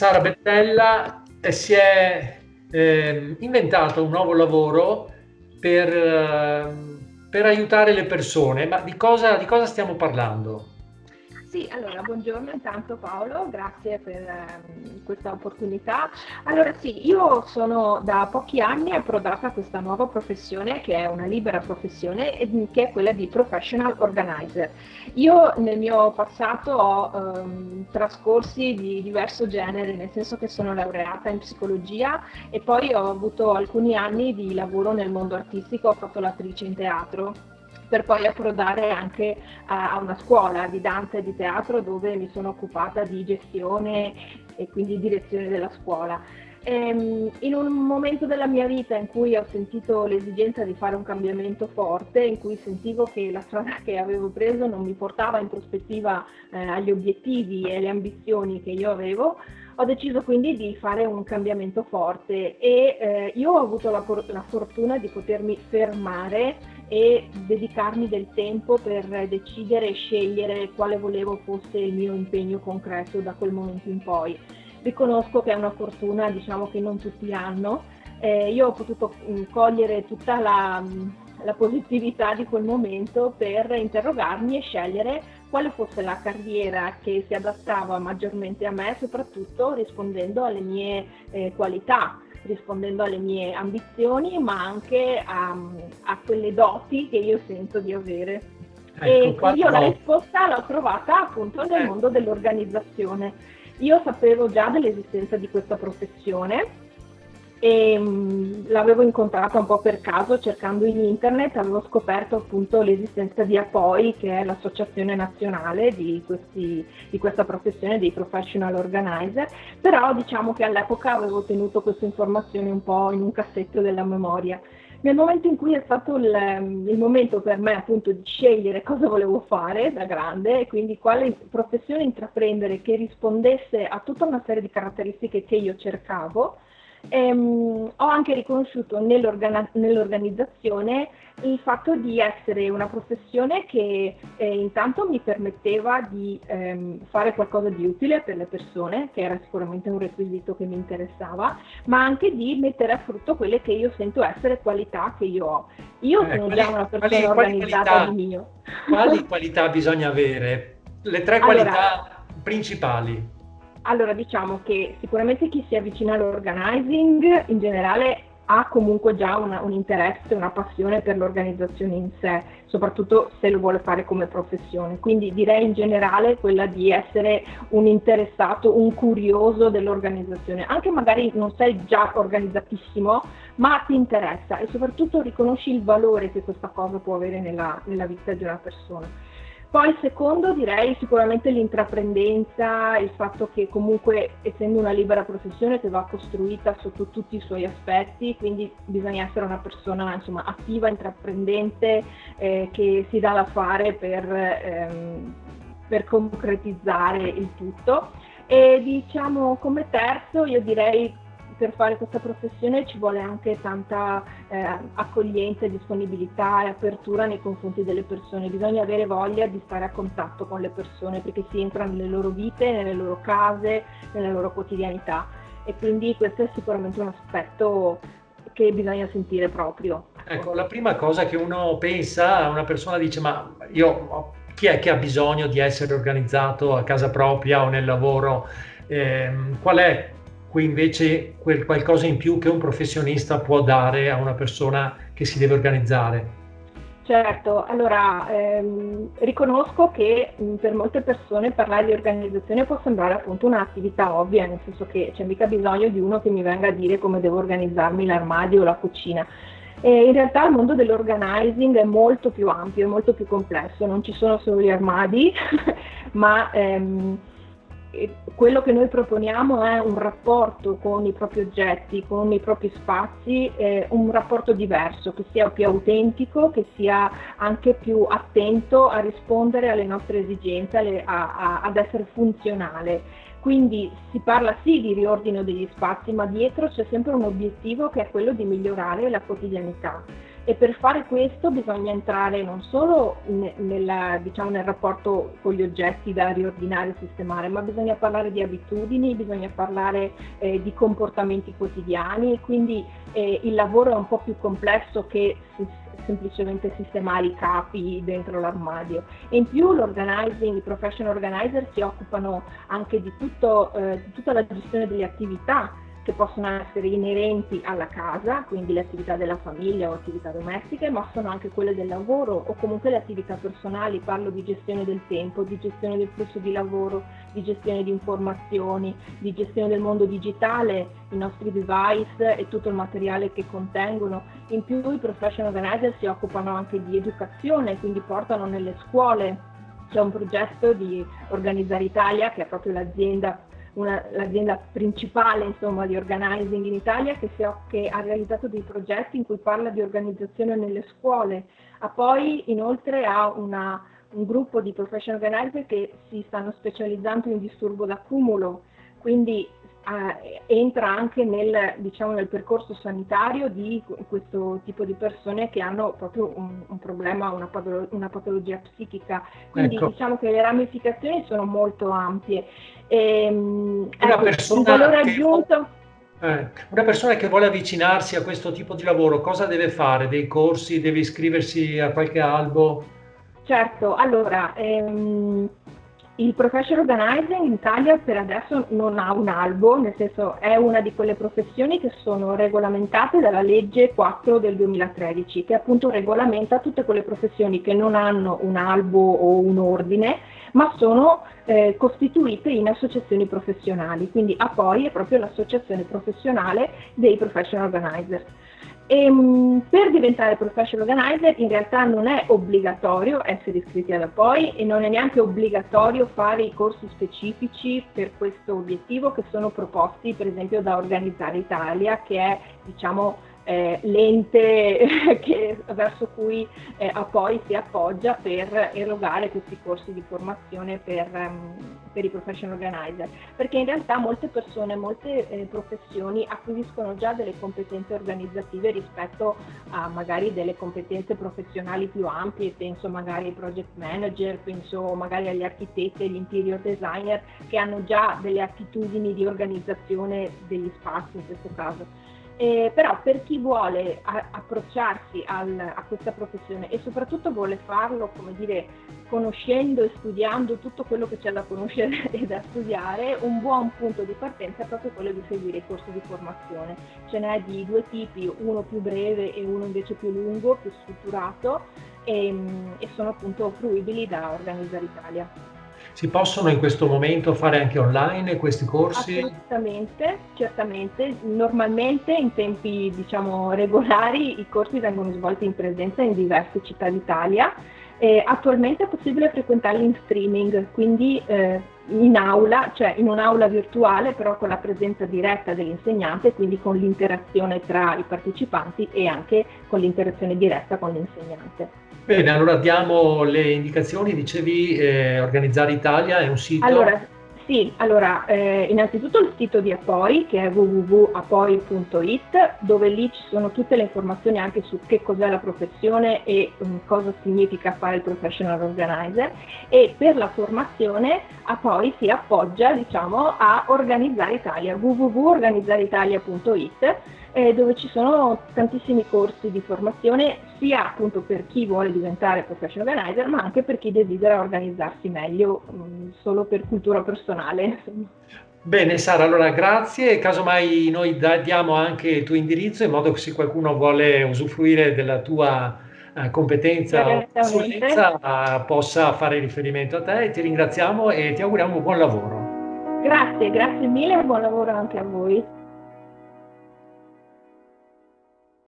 Sara Bettella eh, si è eh, inventato un nuovo lavoro per, eh, per aiutare le persone, ma di cosa, di cosa stiamo parlando? Sì, allora buongiorno intanto Paolo, grazie per um, questa opportunità. Allora sì, io sono da pochi anni approdata a questa nuova professione che è una libera professione che è quella di professional organizer. Io nel mio passato ho um, trascorsi di diverso genere, nel senso che sono laureata in psicologia e poi ho avuto alcuni anni di lavoro nel mondo artistico, ho fatto l'attrice in teatro per poi approdare anche a, una scuola di danza e di teatro dove mi sono occupata di gestione e quindi direzione della scuola. Ehm, in un momento della mia vita in cui ho sentito l'esigenza di fare un cambiamento forte, in cui sentivo che la strada che avevo preso non mi portava in prospettiva eh, agli obiettivi e alle ambizioni che io avevo, ho deciso quindi di fare un cambiamento forte e eh, io ho avuto la, la fortuna di potermi fermare e dedicarmi del tempo per decidere e scegliere quale volevo fosse il mio impegno concreto da quel momento in poi. Riconosco che è una fortuna diciamo, che non tutti hanno. Eh, io ho potuto mm, cogliere tutta la, mm, la positività di quel momento per interrogarmi e scegliere quale fosse la carriera che si adattava maggiormente a me, soprattutto rispondendo alle mie eh, qualità rispondendo alle mie ambizioni, ma anche a, a quelle doti che io sento di avere. Ecco, e io la risposta l'ho trovata appunto nel eh. mondo dell'organizzazione. Io sapevo già dell'esistenza di questa professione e mm, l'avevo incontrata un po' per caso cercando in internet, avevo scoperto appunto l'esistenza di APOI che è l'associazione nazionale di, questi, di questa professione dei professional organizer, però diciamo che all'epoca avevo tenuto queste informazioni un po' in un cassetto della memoria. Nel momento in cui è stato il, il, momento per me appunto di scegliere cosa volevo fare da grande e quindi quale professione intraprendere che rispondesse a tutta una serie di caratteristiche che io cercavo, Ehm, ho anche riconosciuto nell'organizzazione il fatto di essere una professione che eh, intanto mi permetteva di ehm, fare qualcosa di utile per le persone, che era sicuramente un requisito che mi interessava, ma anche di mettere a frutto quelle che io sento essere qualità che io ho. Io eh, sono quali, già una persona quali, organizzata quali di mio. Quali qualità bisogna avere? Le tre qualità allora, principali. Allora, diciamo che sicuramente chi si avvicina all'organizing in generale ha comunque già una, un interesse, una passione per l'organizzazione in sé, soprattutto se lo vuole fare come professione. Quindi direi in generale quella di essere un interessato, un curioso dell'organizzazione. Anche magari non sei già organizzatissimo, ma ti interessa e soprattutto riconosci il valore che questa cosa può avere nella, nella vita di una persona. Poi secondo direi sicuramente l'intraprendenza, il fatto che comunque essendo una libera professione che va costruita sotto tutti i suoi aspetti, quindi bisogna essere una persona insomma, attiva, intraprendente, eh, che si dà da fare per, ehm, per concretizzare il tutto. E diciamo come terzo io direi per fare questa professione ci vuole anche tanta eh, accoglienza, disponibilità e apertura nei confronti delle persone. Bisogna avere voglia di stare a contatto con le persone perché si entra nelle loro vite, nelle loro case, nella loro quotidianità e quindi questo è sicuramente un aspetto che bisogna sentire proprio. Ecco, la prima cosa che uno pensa, una persona dice ma io chi è che ha bisogno di essere organizzato a casa propria o nel lavoro? Eh, qual è qui invece quel qualcosa in più che un professionista può dare a una persona che si deve organizzare. Certo, allora ehm, riconosco che mh, per molte persone parlare di organizzazione può sembrare appunto un'attività ovvia, nel senso che c'è mica bisogno di uno che mi venga a dire come devo organizzarmi l'armadio o la cucina. E in realtà il mondo dell'organizing è molto più ampio, è molto più complesso, non ci sono solo gli armadi, ma ehm, quello che noi proponiamo è un rapporto con i propri oggetti, con i propri spazi, eh, un rapporto diverso, che sia più autentico, che sia anche più attento a rispondere alle nostre esigenze, alle, a, a, ad essere funzionale. Quindi si parla sì di riordino degli spazi, ma dietro c'è sempre un obiettivo che è quello di migliorare la quotidianità. E per fare questo bisogna entrare non solo nel, diciamo, nel rapporto con gli oggetti da riordinare e sistemare, ma bisogna parlare di abitudini, bisogna parlare eh, di comportamenti quotidiani, quindi eh, il lavoro è un po' più complesso che semplicemente sistemare i capi dentro l'armadio. E in più l'organizing, i professional organizer si occupano anche di, tutto, eh, di tutta la gestione delle attività che possono essere inerenti alla casa, quindi le attività della famiglia o attività domestiche, ma sono anche quelle del lavoro o comunque le attività personali, parlo di gestione del tempo, di gestione del flusso di lavoro, di gestione di informazioni, di gestione del mondo digitale, i nostri device e tutto il materiale che contengono. In più i professional organizer si occupano anche di educazione, quindi portano nelle scuole c'è un progetto di Organizzare Italia, che è proprio l'azienda una, l'azienda principale insomma, di organizing in Italia che, si, che, ha realizzato dei progetti in cui parla di organizzazione nelle scuole, ha poi inoltre ha una, un gruppo di professional organizer che si stanno specializzando in disturbo d'accumulo, quindi eh, entra anche nel, diciamo, nel, percorso sanitario di questo tipo di persone che hanno proprio un, un problema, una, patolo- una, patologia psichica. Quindi ecco. diciamo che le ramificazioni sono molto ampie. E, ehm, una, ecco, persona un aggiunto... eh, una persona che vuole avvicinarsi a questo tipo di lavoro, cosa deve fare? Dei corsi? Deve iscriversi a qualche albo? Certo, allora... Ehm, il professional organizing in Italia per adesso non ha un albo, nel senso è una di quelle professioni che sono regolamentate dalla legge 4 del 2013, che appunto regolamenta tutte quelle professioni che non hanno un albo o un ordine, ma sono eh, costituite in associazioni professionali. Quindi APOI è proprio l'associazione professionale dei professional organizers. E, ehm, per diventare professional organizer in realtà non è obbligatorio essere iscritti ad APOI e non è neanche obbligatorio fare i corsi specifici per questo obiettivo che sono proposti per esempio da Organizzare Italia che è diciamo eh, l'ente che, verso cui eh, poi si appoggia per erogare questi corsi di formazione per, um, per, i professional organizer, perché in realtà molte persone, molte eh, professioni acquisiscono già delle competenze organizzative rispetto a magari delle competenze professionali più ampie, penso magari ai project manager, penso magari agli architetti, agli interior designer che hanno già delle attitudini di organizzazione degli spazi in questo caso. Eh, però per chi vuole a- approcciarsi al, a questa professione e soprattutto vuole farlo, come dire, conoscendo e studiando tutto quello che c'è da conoscere e da studiare, un buon punto di partenza è proprio quello di seguire i corsi di formazione. Ce n'è di due tipi, uno più breve e uno invece più lungo, più strutturato e, e sono appunto fruibili da Organizzare Italia. Si possono in questo momento fare anche online questi corsi? Assolutamente, certamente. Normalmente in tempi diciamo regolari i corsi vengono svolti in presenza in diverse città d'Italia. E attualmente è possibile frequentarli in streaming, quindi eh, in aula, cioè in un'aula virtuale, però con la presenza diretta dell'insegnante, quindi con l'interazione tra i partecipanti e anche con l'interazione diretta con l'insegnante. Bene, allora diamo le indicazioni, dicevi eh, Organizzare Italia è un sito... Allora, sì, allora eh, innanzitutto il sito di Apoi che è www.apoi.it dove lì ci sono tutte le informazioni anche su che cos'è la professione e um, cosa significa fare il professional organizer. E per la formazione Apoi si appoggia diciamo a Organizzare Italia, www.organizzareitalia.it eh, dove ci sono tantissimi corsi di formazione sia appunto per chi vuole diventare professional organizer ma anche per chi desidera organizzarsi meglio mh, mm, solo per cultura personale. Bene Sara, allora grazie, casomai noi diamo anche il tuo indirizzo in modo che se qualcuno vuole usufruire della tua uh, competenza o uh, possa fare riferimento a te. Ti ringraziamo e ti auguriamo buon lavoro. Grazie, grazie mille e buon lavoro anche a voi.